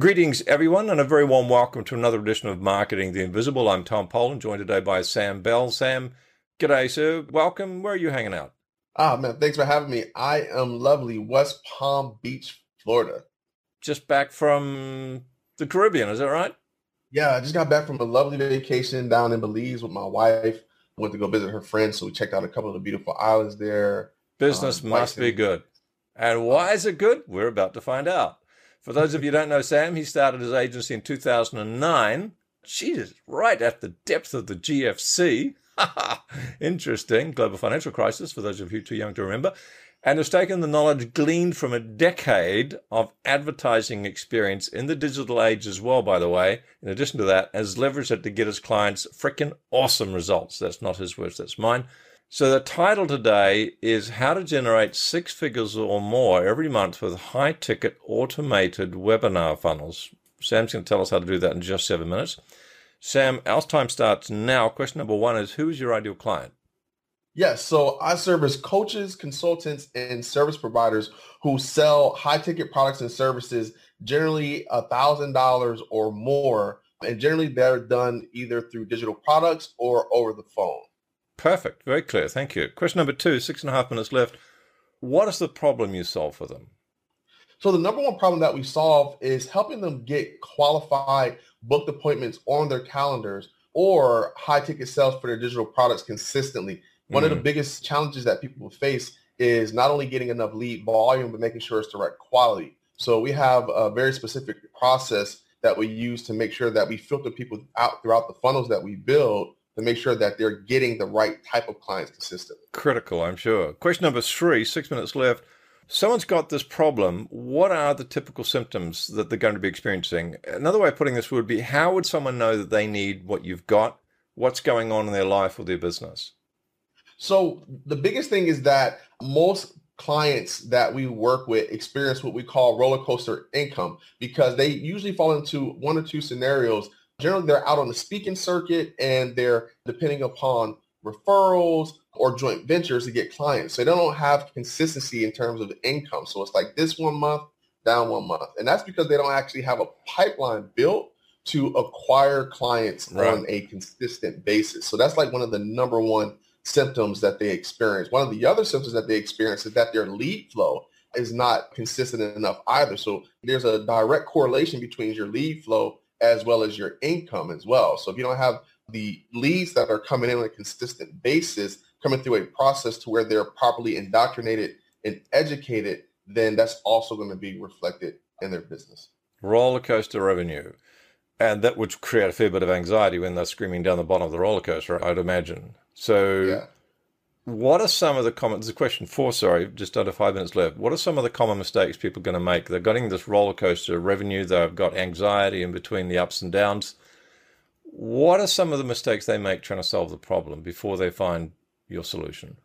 Greetings, everyone, and a very warm welcome to another edition of Marketing the Invisible. I'm Tom Poland, joined today by Sam Bell. Sam, g'day, sir. Welcome. Where are you hanging out? Ah, man, thanks for having me. I am lovely West Palm Beach, Florida. Just back from the Caribbean, is that right? Yeah, I just got back from a lovely vacation down in Belize with my wife. Went to go visit her friends, so we checked out a couple of the beautiful islands there. Business um, must be good. And why is it good? We're about to find out. For those of you who don't know Sam, he started his agency in 2009. Jesus, right at the depth of the GFC. Interesting. Global financial crisis, for those of you too young to remember. And has taken the knowledge gleaned from a decade of advertising experience in the digital age as well, by the way. In addition to that, has leveraged it to get his clients freaking awesome results. That's not his words, that's mine. So the title today is How to Generate Six Figures or More Every Month with High Ticket Automated Webinar Funnels. Sam's going to tell us how to do that in just seven minutes. Sam, our time starts now. Question number one is Who is your ideal client? Yes, so I service coaches, consultants, and service providers who sell high ticket products and services, generally a thousand dollars or more. And generally they're done either through digital products or over the phone. Perfect. Very clear. Thank you. Question number two, six and a half minutes left. What is the problem you solve for them? So the number one problem that we solve is helping them get qualified booked appointments on their calendars or high ticket sales for their digital products consistently. One mm of the mm. biggest challenges that people face is not only getting enough lead volume, but making sure it's the right quality. So we have a very specific process that we use to make sure that we filter people out throughout the funnels that we build to make sure that they're getting the right type of clients consistently. Critical, I'm sure. Question number three, six minutes left. Someone's got this problem. What are the typical symptoms that they're going to be experiencing? Another way of putting this would be how would someone know that they need what you've got? What's going on in their life or their business? So, the biggest thing is that most clients that we work with experience what we call roller coaster income because they usually fall into one or two scenarios Generally, they're out on the speaking circuit and they're depending upon referrals or joint ventures to get clients. So they don't have consistency in terms of income. So it's like this one month, down one month. And that's because they don't actually have a pipeline built to acquire clients right. on a consistent basis. So that's like one of the number one symptoms that they experience. One of the other symptoms that they experience is that their lead flow is not consistent enough either. So there's a direct correlation between your lead flow as well as your income as well. So if you don't have the leads that are coming in on a consistent basis, coming through a process to where they're properly indoctrinated and educated, then that's also going to be reflected in their business. Roller coaster revenue. And that would create a fair bit of anxiety when they're screaming down the bottom of the roller coaster, I'd imagine. So yeah. What are some of the common? There's a question four. Sorry, just under five minutes left. What are some of the common mistakes people are going to make? They're getting this roller coaster of revenue. They've got anxiety in between the ups and downs. What are some of the mistakes they make trying to solve the problem before they find your solution?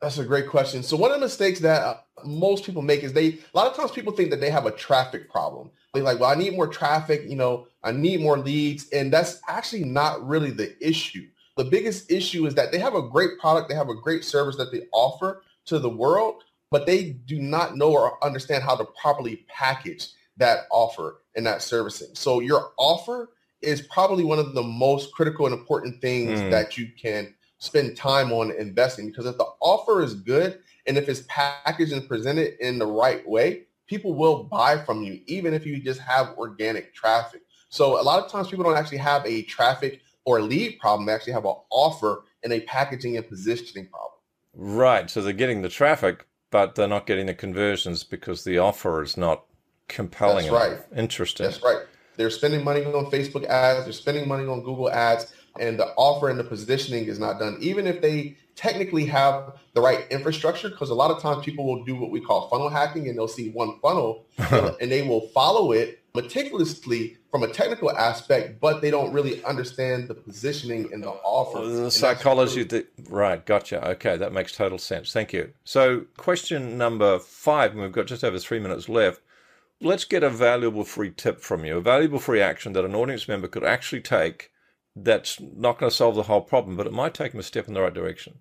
That's a great question. So one of the mistakes that uh, most people make is they a lot of times people think that they have a traffic problem. They're like, well, I need more traffic. You know, I need more leads, and that's actually not really the issue. The biggest issue is that they have a great product, they have a great service that they offer to the world, but they do not know or understand how to properly package that offer and that servicing. So your offer is probably one of the most critical and important things mm. that you can spend time on investing because if the offer is good and if it's packaged and presented in the right way, people will buy from you even if you just have organic traffic. So a lot of times people don't actually have a traffic or a lead problem, they actually have an offer and a packaging and positioning problem. Right. So they're getting the traffic, but they're not getting the conversions because the offer is not compelling. That's right. Interesting. That's right. They're spending money on Facebook ads. They're spending money on Google ads, and the offer and the positioning is not done. Even if they technically have the right infrastructure, because a lot of times people will do what we call funnel hacking, and they'll see one funnel and they will follow it meticulously from a technical aspect, but they don't really understand the positioning and the offer. The psychology, that, right? Gotcha. Okay, that makes total sense. Thank you. So, question number five, and we've got just over three minutes left. Let's get a valuable free tip from you, a valuable free action that an audience member could actually take. That's not going to solve the whole problem, but it might take them a step in the right direction.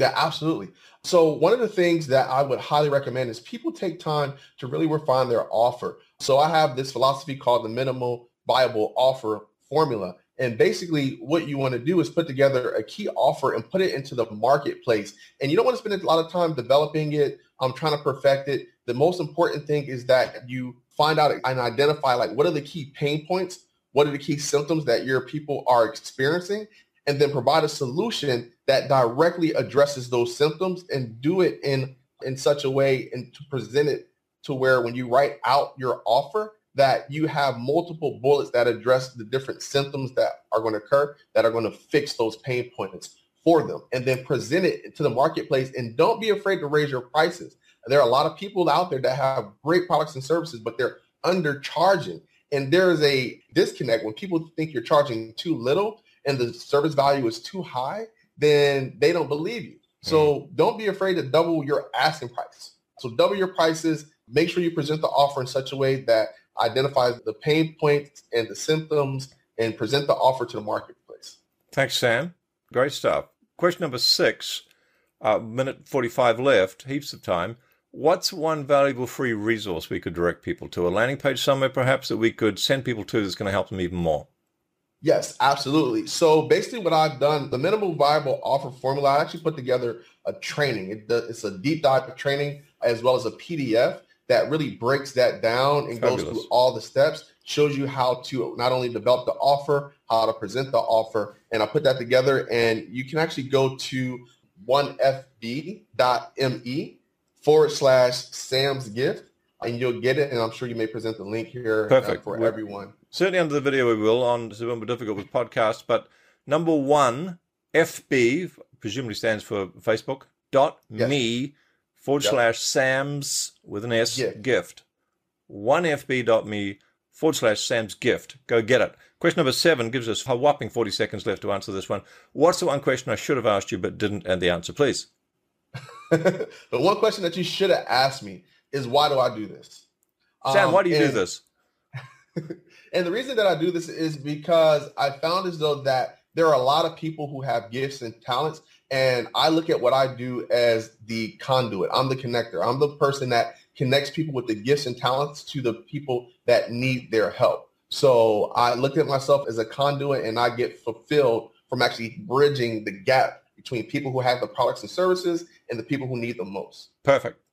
Yeah, absolutely. So one of the things that I would highly recommend is people take time to really refine their offer. So I have this philosophy called the minimal viable offer formula. And basically what you want to do is put together a key offer and put it into the marketplace. And you don't want to spend a lot of time developing it. I'm trying to perfect it. The most important thing is that you find out and identify like what are the key pain points? What are the key symptoms that your people are experiencing? And then provide a solution that directly addresses those symptoms and do it in in such a way and to present it to where when you write out your offer that you have multiple bullets that address the different symptoms that are going to occur that are going to fix those pain points for them and then present it to the marketplace. And don't be afraid to raise your prices. There are a lot of people out there that have great products and services but they're undercharging. And there is a disconnect when people think you're charging too little and the service value is too high then they don't believe you. So mm. don't be afraid to double your asking price. So double your prices. Make sure you present the offer in such a way that identifies the pain points and the symptoms and present the offer to the marketplace. Thanks, Sam. Great stuff. Question number six, uh, minute 45 left, heaps of time. What's one valuable free resource we could direct people to? A landing page somewhere, perhaps, that we could send people to that's going to help them even more? Yes, absolutely. So basically what I've done, the minimal viable offer formula, I actually put together a training. It, it's a deep dive training as well as a PDF that really breaks that down and Fabulous. goes through all the steps, shows you how to not only develop the offer, how to present the offer. And I put that together and you can actually go to 1fb.me forward slash Sam's gift and you'll get it. And I'm sure you may present the link here uh, for We're, everyone certainly under the video we will on more difficult with podcasts. But number one, FB presumably stands for Facebook dot yes. me forward yep. slash Sam's with an S gift. gift. One FB dot me forward slash Sam's gift. Go get it. Question number seven gives us a whopping 40 seconds left to answer this one. What's the one question I should have asked you but didn't? And the answer, please. the one question that you should have asked me is why do I do this? Sam, um, why do you and, do this? And the reason that I do this is because I found as though that there are a lot of people who have gifts and talents. And I look at what I do as the conduit. I'm the connector. I'm the person that connects people with the gifts and talents to the people that need their help. So I look at myself as a conduit and I get fulfilled from actually bridging the gap between people who have the products and services and the people who need them most. Perfect.